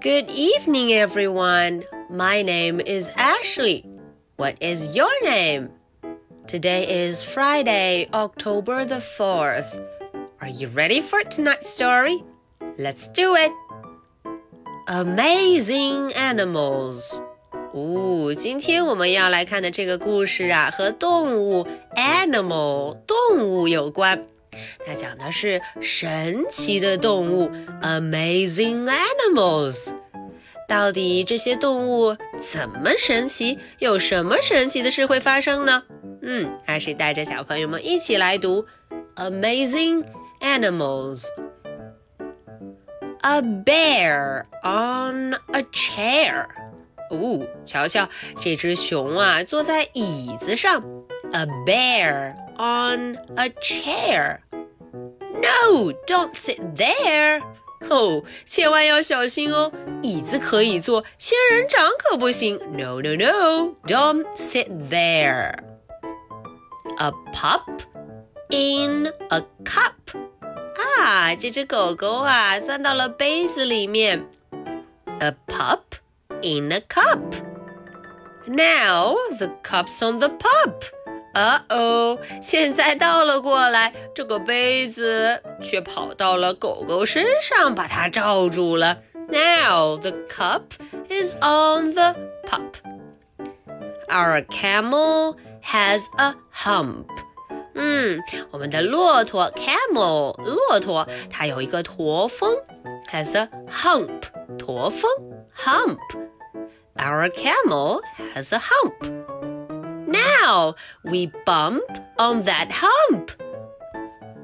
Good evening, everyone. My name is Ashley. What is your name? Today is Friday, October the 4th. Are you ready for tonight's story? Let's do it. Amazing Animals. 哦，今天我们要来看的这个故事啊，和动物 animal 动物有关。 它讲的是神奇的动物，amazing animals。到底这些动物怎么神奇？有什么神奇的事会发生呢？嗯，还是带着小朋友们一起来读 amazing animals。A bear on a chair。哦，瞧瞧，这只熊啊，坐在椅子上。A bear on a chair. No, don't sit there. 哦，千万要小心哦，椅子可以坐，仙人掌可不行。No, no, no, don't sit there. A pup in a cup. 啊，这只狗狗啊，钻到了杯子里面。A pup in a cup. Now the cup's on the pup. 啊哦！现在倒了过来，这个杯子却跑到了狗狗身上，把它罩住了。Now the cup is on the pup. Our camel has a hump. 嗯，我们的骆驼 camel 骆驼，它有一个驼峰，has a hump 驼峰 hump. Our camel has a hump. Now we bump on that hump.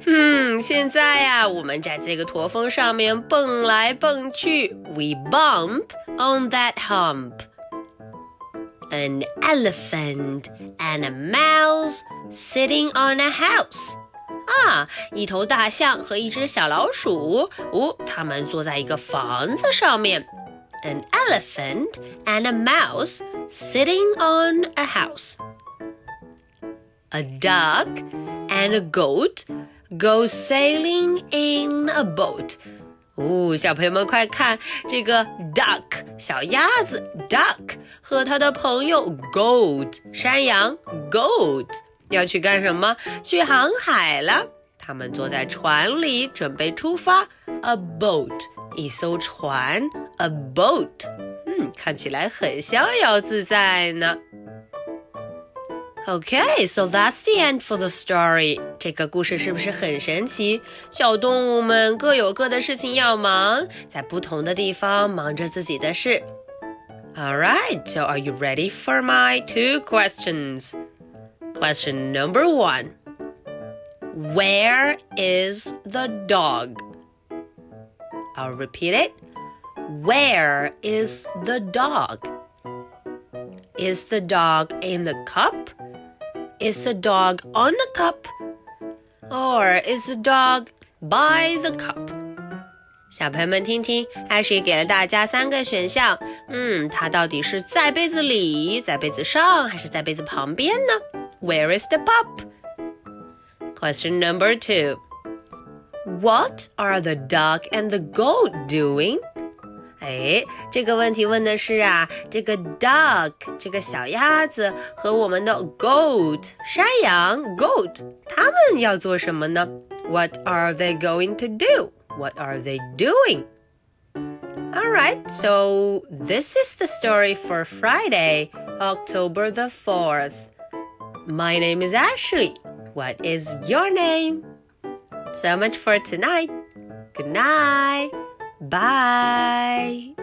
嗯，现在呀，我们在这个驼峰上面蹦来蹦去。We bump on that hump. An elephant and a mouse sitting on a house. 啊，一头大象和一只小老鼠，哦，它们坐在一个房子上面。An elephant and a mouse sitting on a house a duck and a goat go sailing in a boat. 哦，小朋友们快看这个 duck 小鸭子 duck 和他的朋友 goat 山羊 goat 要去干什么？去航海了。他们坐在船里准备出发。A boat 一艘船，a boat，嗯，看起来很逍遥自在呢。 Okay, so that's the end for the story. 这个故事是不是很神奇？小动物们各有各的事情要忙，在不同的地方忙着自己的事。All right, so are you ready for my two questions? Question number one Where is the dog? I'll repeat it. Where is the dog? Is the dog in the cup? Is the dog on the cup? Or is the dog by the cup? 小朋友们听听，艾希给了大家三个选项。嗯，它到底是在杯子里、在杯子上，还是在杯子旁边呢？Where is the pup? Question number two. What are the duck and the goat doing? 哎，这个问题问的是啊，这个 duck 这个小鸭子和我们的 goat 山羊 goat，他们要做什么呢？What are they going to do? What are they doing? All right, so this is the story for Friday, October the 4th. My name is Ashley. What is your name? So much for tonight. Good night. Bye.